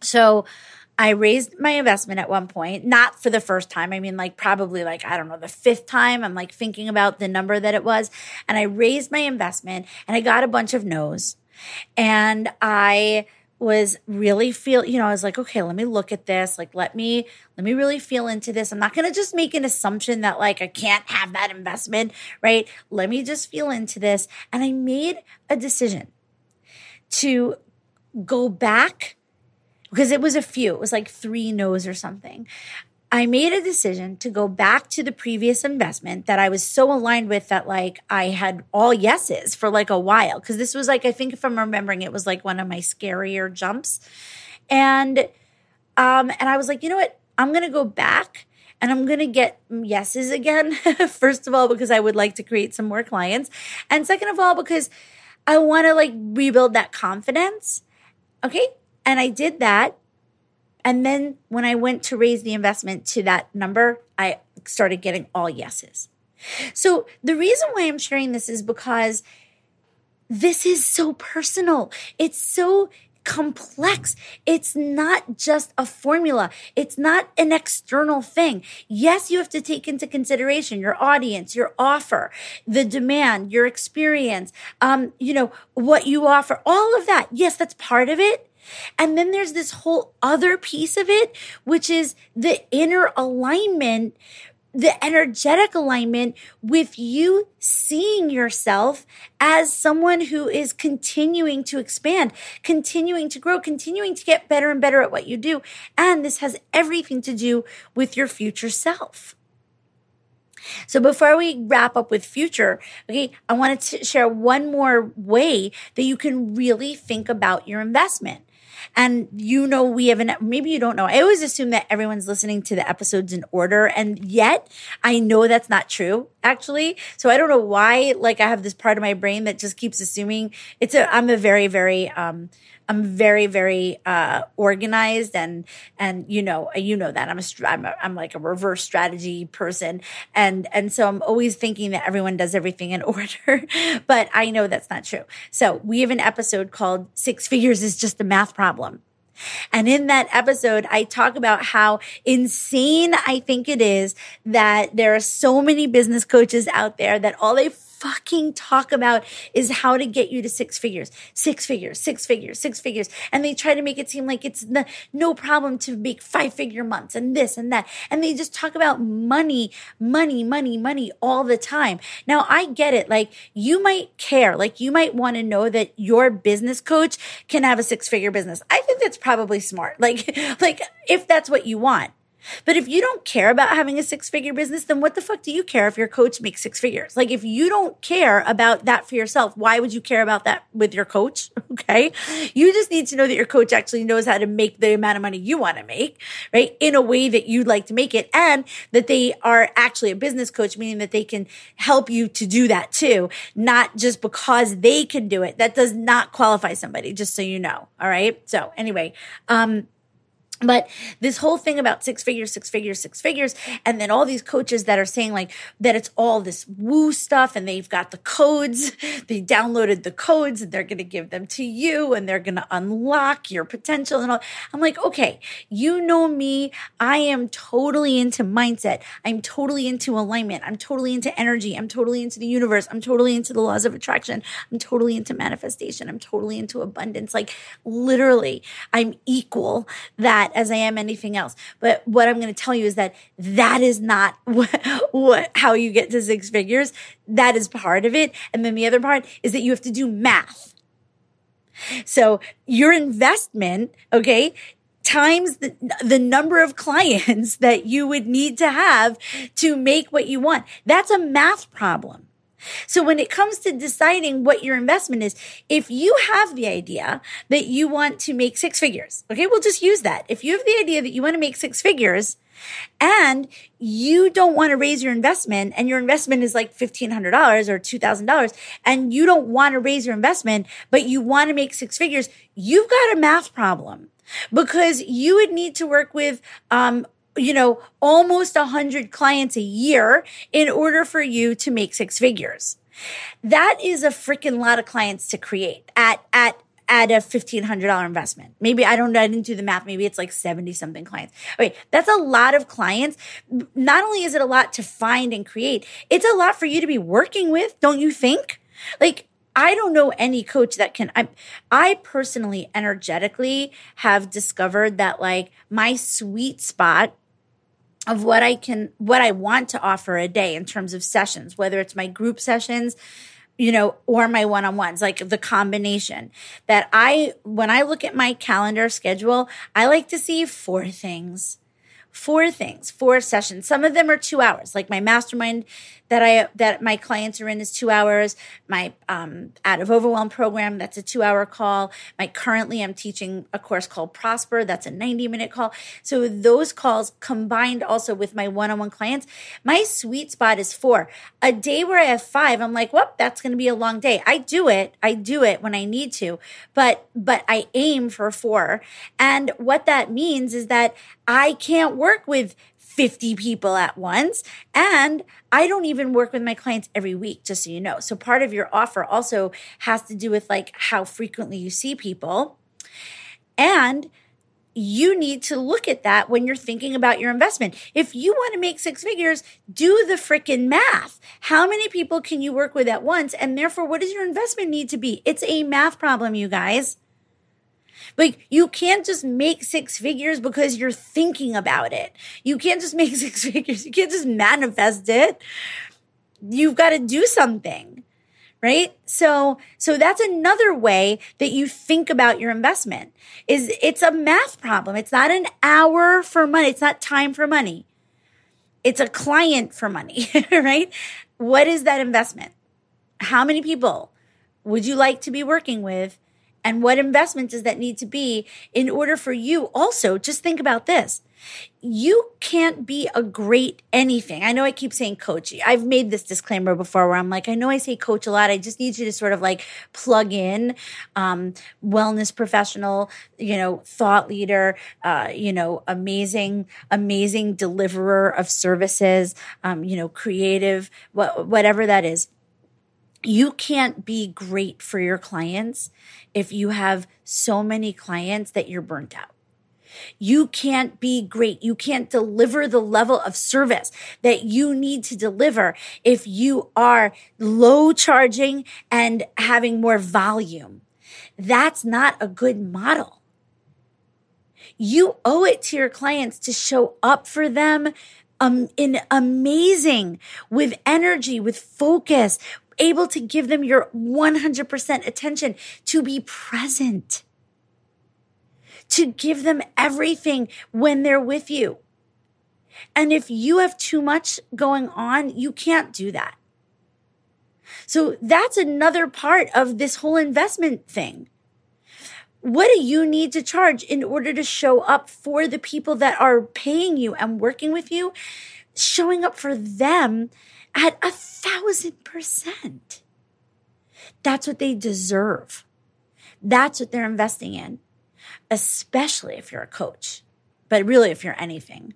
So I raised my investment at one point, not for the first time. I mean, like probably like, I don't know, the fifth time. I'm like thinking about the number that it was. And I raised my investment and I got a bunch of no's. And I was really feel, you know, I was like, okay, let me look at this. Like, let me, let me really feel into this. I'm not going to just make an assumption that like I can't have that investment, right? Let me just feel into this. And I made a decision to go back because it was a few, it was like three no's or something. I made a decision to go back to the previous investment that I was so aligned with that like I had all yeses for like a while. Cause this was like, I think if I'm remembering, it was like one of my scarier jumps. And um, and I was like, you know what? I'm gonna go back and I'm gonna get yeses again. First of all, because I would like to create some more clients. And second of all, because I wanna like rebuild that confidence. Okay. And I did that. And then when I went to raise the investment to that number, I started getting all yeses. So the reason why I'm sharing this is because this is so personal. It's so complex. It's not just a formula. It's not an external thing. Yes, you have to take into consideration your audience, your offer, the demand, your experience, um, you know, what you offer, all of that. Yes, that's part of it. And then there's this whole other piece of it, which is the inner alignment, the energetic alignment with you seeing yourself as someone who is continuing to expand, continuing to grow, continuing to get better and better at what you do. And this has everything to do with your future self. So before we wrap up with future, okay, I wanted to share one more way that you can really think about your investment. And you know, we have an, maybe you don't know. I always assume that everyone's listening to the episodes in order. And yet I know that's not true actually. So I don't know why, like I have this part of my brain that just keeps assuming it's a, I'm a very, very, um, I'm very, very uh, organized, and and you know, you know that I'm a, I'm a I'm like a reverse strategy person, and and so I'm always thinking that everyone does everything in order, but I know that's not true. So we have an episode called Six Figures is Just a Math Problem. And in that episode, I talk about how insane I think it is that there are so many business coaches out there that all they fucking talk about is how to get you to six figures, six figures, six figures, six figures. And they try to make it seem like it's the, no problem to make five figure months and this and that. And they just talk about money, money, money, money all the time. Now I get it. Like you might care, like you might want to know that your business coach can have a six figure business. I think that's probably smart. Like, like if that's what you want. But if you don't care about having a six figure business, then what the fuck do you care if your coach makes six figures? Like if you don't care about that for yourself, why would you care about that with your coach? Okay. You just need to know that your coach actually knows how to make the amount of money you want to make, right? In a way that you'd like to make it and that they are actually a business coach, meaning that they can help you to do that too, not just because they can do it. That does not qualify somebody, just so you know. All right. So anyway, um, but this whole thing about six figures, six figures, six figures, and then all these coaches that are saying like that it's all this woo stuff and they've got the codes, they downloaded the codes and they're going to give them to you and they're going to unlock your potential and all. I'm like, okay, you know me. I am totally into mindset. I'm totally into alignment. I'm totally into energy. I'm totally into the universe. I'm totally into the laws of attraction. I'm totally into manifestation. I'm totally into abundance. Like literally, I'm equal that that as I am anything else. But what I'm going to tell you is that that is not what, what, how you get to six figures. That is part of it. And then the other part is that you have to do math. So your investment, okay, times the, the number of clients that you would need to have to make what you want. That's a math problem. So when it comes to deciding what your investment is, if you have the idea that you want to make six figures, okay, we'll just use that. If you have the idea that you want to make six figures and you don't want to raise your investment and your investment is like $1,500 or $2,000 and you don't want to raise your investment, but you want to make six figures, you've got a math problem because you would need to work with um, you know, almost a hundred clients a year in order for you to make six figures. That is a freaking lot of clients to create at, at, at a $1,500 investment. Maybe I don't know. I didn't do the math. Maybe it's like 70 something clients. Okay. That's a lot of clients. Not only is it a lot to find and create, it's a lot for you to be working with. Don't you think? Like, I don't know any coach that can. I, I personally, energetically, have discovered that like my sweet spot of what I can, what I want to offer a day in terms of sessions, whether it's my group sessions, you know, or my one on ones, like the combination that I, when I look at my calendar schedule, I like to see four things four things, four sessions. Some of them are two hours, like my mastermind that I that my clients are in is two hours. My um, out of overwhelm program that's a two hour call. My currently I'm teaching a course called Prosper that's a ninety minute call. So those calls combined also with my one on one clients, my sweet spot is four. A day where I have five, I'm like, whoop, that's going to be a long day. I do it. I do it when I need to, but but I aim for four. And what that means is that I can't work with 50 people at once. And I don't even work with my clients every week, just so you know. So part of your offer also has to do with like how frequently you see people. And you need to look at that when you're thinking about your investment. If you want to make six figures, do the freaking math. How many people can you work with at once? And therefore, what does your investment need to be? It's a math problem, you guys. Like you can't just make six figures because you're thinking about it. You can't just make six figures. You can't just manifest it. You've got to do something. Right. So, so that's another way that you think about your investment is it's a math problem. It's not an hour for money. It's not time for money. It's a client for money, right? What is that investment? How many people would you like to be working with and what investment does that need to be in order for you also just think about this you can't be a great anything. I know I keep saying coach. I've made this disclaimer before where I'm like, I know I say coach a lot. I just need you to sort of like plug in um, wellness professional, you know, thought leader, uh, you know, amazing, amazing deliverer of services, um, you know, creative, wh- whatever that is you can't be great for your clients if you have so many clients that you're burnt out. You can't be great. You can't deliver the level of service that you need to deliver if you are low charging and having more volume. That's not a good model. You owe it to your clients to show up for them um, in amazing with energy, with focus, able to give them your 100% attention, to be present, to give them everything when they're with you. And if you have too much going on, you can't do that. So that's another part of this whole investment thing. What do you need to charge in order to show up for the people that are paying you and working with you? Showing up for them at a thousand percent. That's what they deserve. That's what they're investing in, especially if you're a coach, but really if you're anything.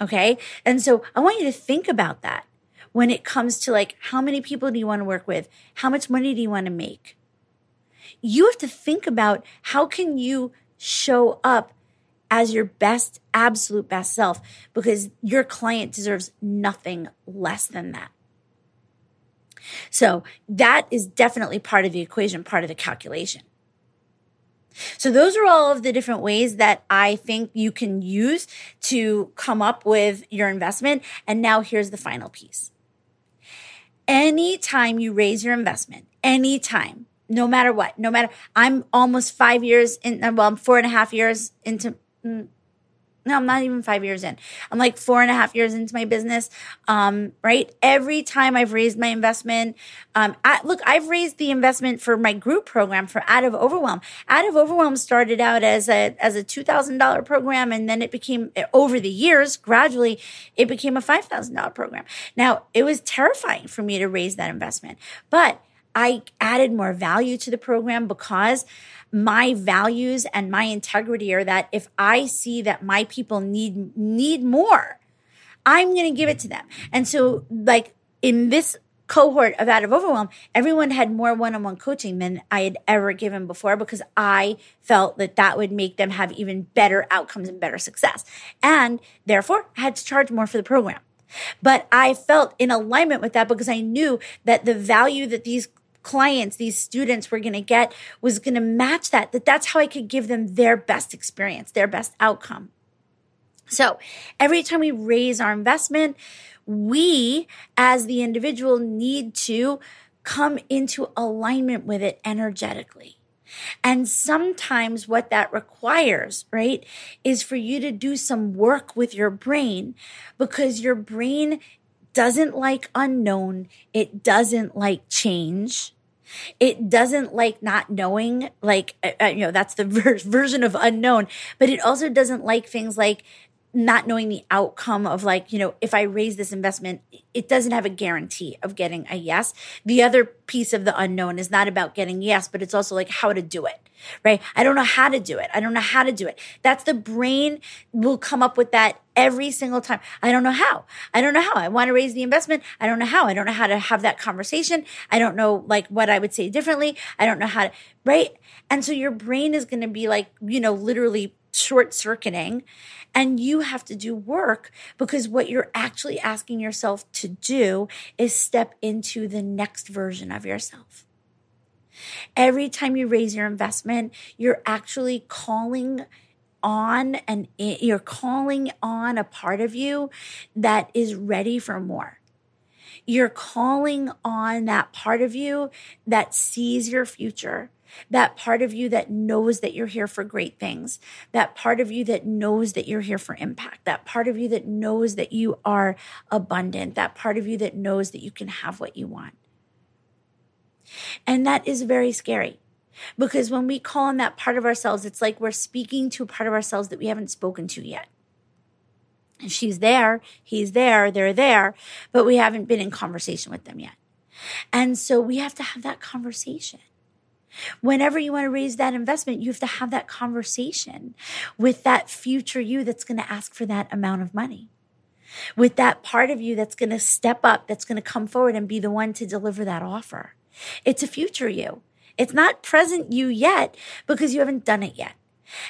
Okay. And so I want you to think about that when it comes to like, how many people do you want to work with? How much money do you want to make? You have to think about how can you show up as your best, absolute best self because your client deserves nothing less than that. So that is definitely part of the equation, part of the calculation. So those are all of the different ways that I think you can use to come up with your investment. And now here's the final piece. Anytime you raise your investment, anytime, no matter what, no matter, I'm almost five years in, well, I'm four and a half years into, no, I'm not even five years in. I'm like four and a half years into my business. Um, right. Every time I've raised my investment, um, I, look, I've raised the investment for my group program for Out of Overwhelm. Out of Overwhelm started out as a, as a $2,000 program. And then it became over the years, gradually, it became a $5,000 program. Now it was terrifying for me to raise that investment, but I added more value to the program because my values and my integrity are that if I see that my people need need more, I'm going to give it to them. And so like in this cohort of out of overwhelm, everyone had more one-on-one coaching than I had ever given before because I felt that that would make them have even better outcomes and better success. And therefore, I had to charge more for the program. But I felt in alignment with that because I knew that the value that these clients, these students were going to get was going to match that, that that's how I could give them their best experience, their best outcome. So every time we raise our investment, we as the individual need to come into alignment with it energetically. And sometimes what that requires, right, is for you to do some work with your brain because your brain doesn't like unknown. It doesn't like change. It doesn't like not knowing, like, uh, uh you know, that's the ver- version of unknown, but it also doesn't like things like not knowing the outcome of like, you know, if I raise this investment, it doesn't have a guarantee of getting a yes. The other piece of the unknown is not about getting yes, but it's also like how to do it, right? I don't know how to do it. I don't know how to do it. That's the brain will come up with that every single time. I don't know how. I don't know how. I want to raise the investment. I don't know how. I don't know how to have that conversation. I don't know like what I would say differently. I don't know how to, right? And so your brain is going to be like, you know, literally short circuiting and you have to do work because what you're actually asking yourself to do is step into the next version of yourself. Every time you raise your investment, you're actually calling on and you're calling on a part of you that is ready for more. You're calling on that part of you that sees your future that part of you that knows that you're here for great things, that part of you that knows that you're here for impact, that part of you that knows that you are abundant, that part of you that knows that you can have what you want. And that is very scary because when we call on that part of ourselves, it's like we're speaking to a part of ourselves that we haven't spoken to yet. And she's there, he's there, they're there, but we haven't been in conversation with them yet. And so we have to have that conversation. Whenever you want to raise that investment, you have to have that conversation with that future you that's going to ask for that amount of money. With that part of you that's going to step up, that's going to come forward and be the one to deliver that offer. It's a future you. It's not present you yet because you haven't done it yet.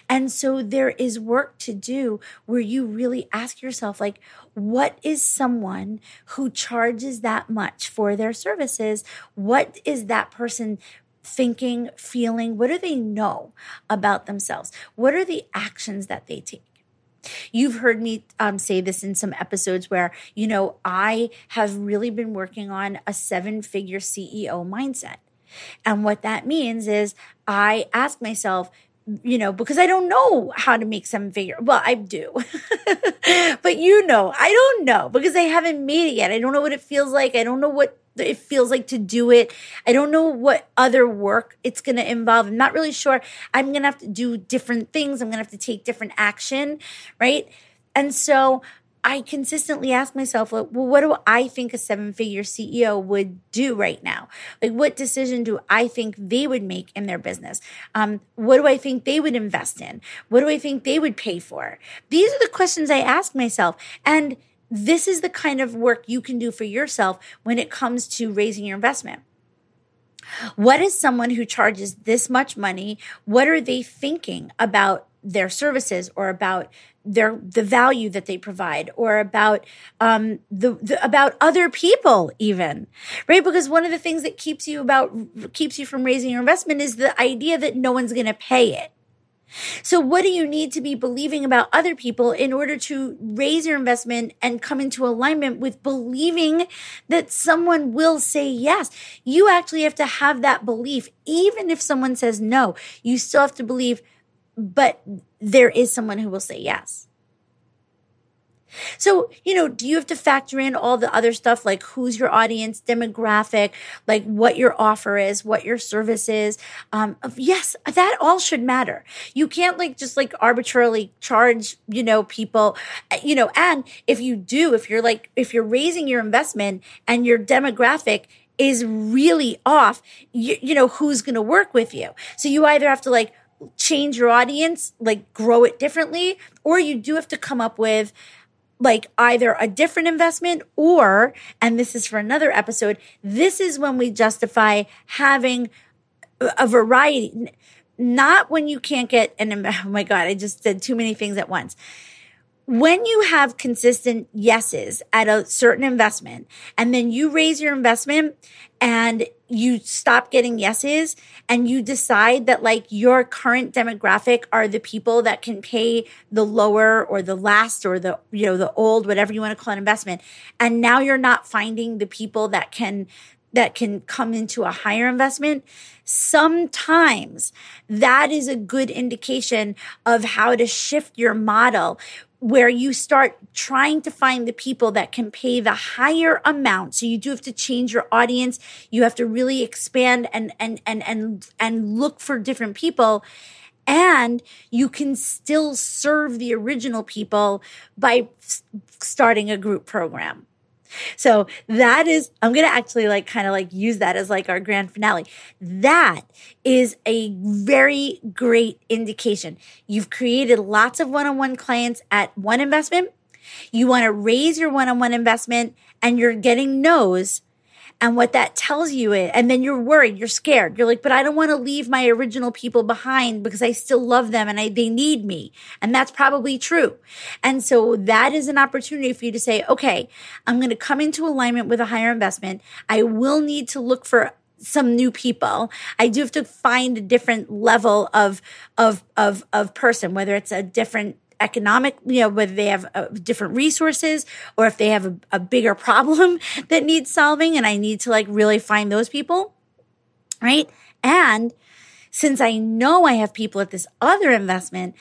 And so there is work to do where you really ask yourself, like, what is someone who charges that much for their services? What is that person thinking, feeling? What do they know about themselves? What are the actions that they take? You've heard me um, say this in some episodes where, you know, I have really been working on a seven figure CEO mindset. And what that means is I ask myself, you know, because I don't know how to make seven figure. Well, I do, but you know, I don't know because I haven't made it yet. I don't know what it feels like. I don't know what it feels like to do it. I don't know what other work it's going to involve. I'm not really sure. I'm going to have to do different things. I'm going to have to take different action, right? And so I consistently ask myself, well, what do I think a seven figure CEO would do right now? Like, what decision do I think they would make in their business? Um, what do I think they would invest in? What do I think they would pay for? These are the questions I ask myself. And this is the kind of work you can do for yourself when it comes to raising your investment. What is someone who charges this much money? What are they thinking about their services or about their the value that they provide or about um the, the, about other people even right because one of the things that keeps you about keeps you from raising your investment is the idea that no one's going to pay it so what do you need to be believing about other people in order to raise your investment and come into alignment with believing that someone will say yes you actually have to have that belief even if someone says no you still have to believe but there is someone who will say yes. So, you know, do you have to factor in all the other stuff like who's your audience, demographic, like what your offer is, what your service is? Um, yes, that all should matter. You can't like just like arbitrarily charge, you know, people, you know, and if you do, if you're like, if you're raising your investment and your demographic is really off, you, you know, who's going to work with you? So you either have to like change your audience, like grow it differently, or you do have to come up with like either a different investment or, and this is for another episode, this is when we justify having a variety. Not when you can't get an, oh my God, I just said too many things at once when you have consistent yeses at a certain investment and then you raise your investment and you stop getting yeses and you decide that like your current demographic are the people that can pay the lower or the last or the you know the old whatever you want to call an investment and now you're not finding the people that can that can come into a higher investment, sometimes that is a good indication of how to shift your model where you start trying to find the people that can pay the higher amount. So you do have to change your audience. You have to really expand and, and, and, and, and look for different people. And you can still serve the original people by starting a group program. So that is, I'm going to actually like kind of like use that as like our grand finale. That is a very great indication. You've created lots of one on one clients at one investment. You want to raise your one on one investment and you're getting no's and what that tells you is, and then you're worried, you're scared. You're like, but I don't want to leave my original people behind because I still love them and I, they need me. And that's probably true. And so that is an opportunity for you to say, okay, I'm going to come into alignment with a higher investment. I will need to look for some new people. I do have to find a different level of of of of person, whether it's a different economic, you know, whether they have uh, different resources or if they have a, a bigger problem that needs solving. And I need to like really find those people. Right. And since I know I have people at this other investment,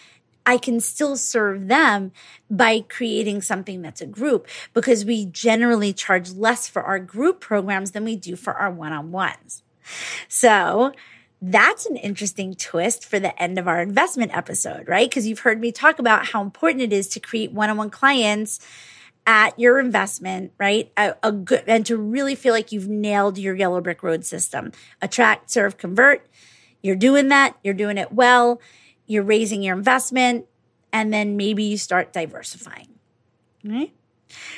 I can still serve them by creating something that's a group because we generally charge less for our group programs than we do for our one on ones. So that's an interesting twist for the end of our investment episode, right? Because you've heard me talk about how important it is to create one on one clients at your investment, right? A, a, good, and to really feel like you've nailed your yellow brick road system. Attract, serve, convert. You're doing that. You're doing it well. You're raising your investment. And then maybe you start diversifying, right?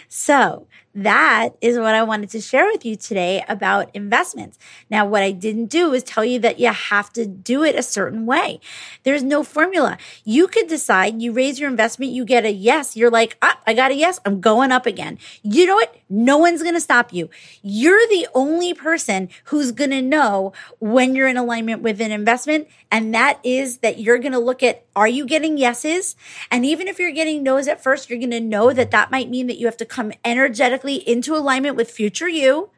So that is what I wanted to share with you today about investments. Now, what I didn't do is tell you that you have to do it a certain way. There's no formula. You could decide you raise your investment, you get a yes. You're like, ah, I got a yes. I'm going up again. You know what? No one's going to stop you. You're the only person who's going to know when you're in alignment with an investment. And that is that you're going to look at, are you getting yeses? And even if you're getting no's at first, you're going to know that that might mean that you have to come into alignment with future you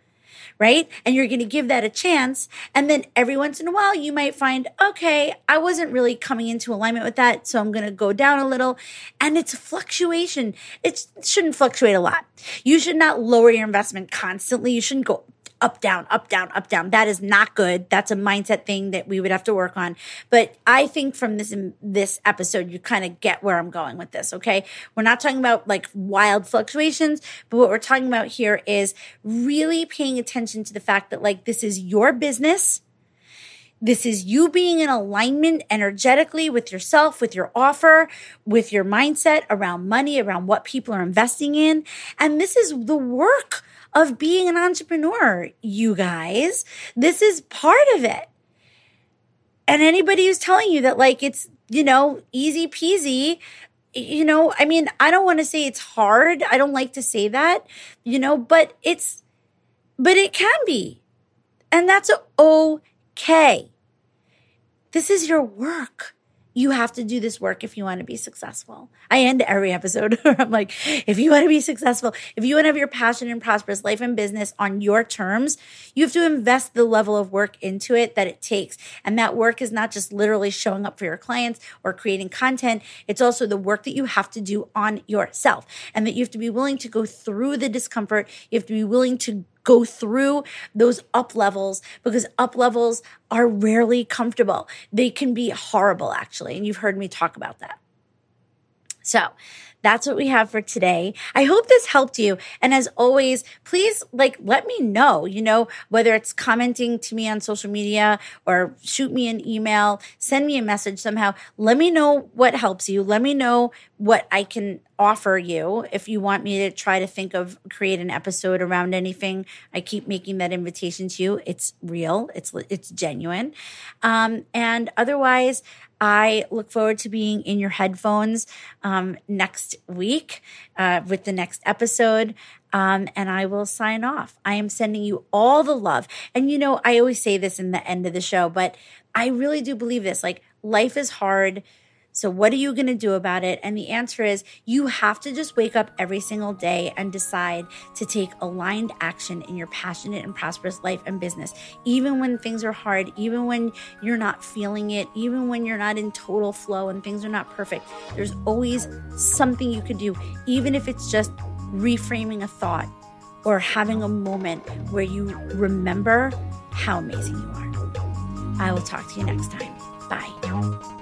right? And you're going to give that a chance. And then every once in a while, you might find, okay, I wasn't really coming into alignment with that. So I'm going to go down a little. And it's a fluctuation. It shouldn't fluctuate a lot. You should not lower your investment constantly. You shouldn't go up, down, up, down, up, down. That is not good. That's a mindset thing that we would have to work on. But I think from this, this episode, you kind of get where I'm going with this. Okay. We're not talking about like wild fluctuations, but what we're talking about here is really paying attention to the fact that like this is your business. This is you being in alignment energetically with yourself, with your offer, with your mindset around money, around what people are investing in. And this is the work of being an entrepreneur, you guys. This is part of it. And anybody who's telling you that, like, it's, you know, easy peasy, you know, I mean, I don't want to say it's hard. I don't like to say that, you know, but it's, but it can be. And that's okay. This is your work you have to do this work if you want to be successful. I end every episode. where I'm like, if you want to be successful, if you want to have your passion and prosperous life and business on your terms, you have to invest the level of work into it that it takes. And that work is not just literally showing up for your clients or creating content. It's also the work that you have to do on yourself and that you have to be willing to go through the discomfort. You have to be willing to go through those up levels because up levels are rarely comfortable. They can be horrible, actually. And you've heard me talk about that. So that's what we have for today. I hope this helped you. And as always, please like let me know, you know, whether it's commenting to me on social media or shoot me an email, send me a message somehow. Let me know what helps you. Let me know what I can offer you if you want me to try to think of create an episode around anything i keep making that invitation to you it's real it's it's genuine um, and otherwise I look forward to being in your headphones um, next week uh, with the next episode. Um, and I will sign off. I am sending you all the love. And you know, I always say this in the end of the show, but I really do believe this. Like, life is hard so, what are you going to do about it? And the answer is you have to just wake up every single day and decide to take aligned action in your passionate and prosperous life and business. Even when things are hard, even when you're not feeling it, even when you're not in total flow and things are not perfect, there's always something you could do, even if it's just reframing a thought or having a moment where you remember how amazing you are. I will talk to you next time. Bye.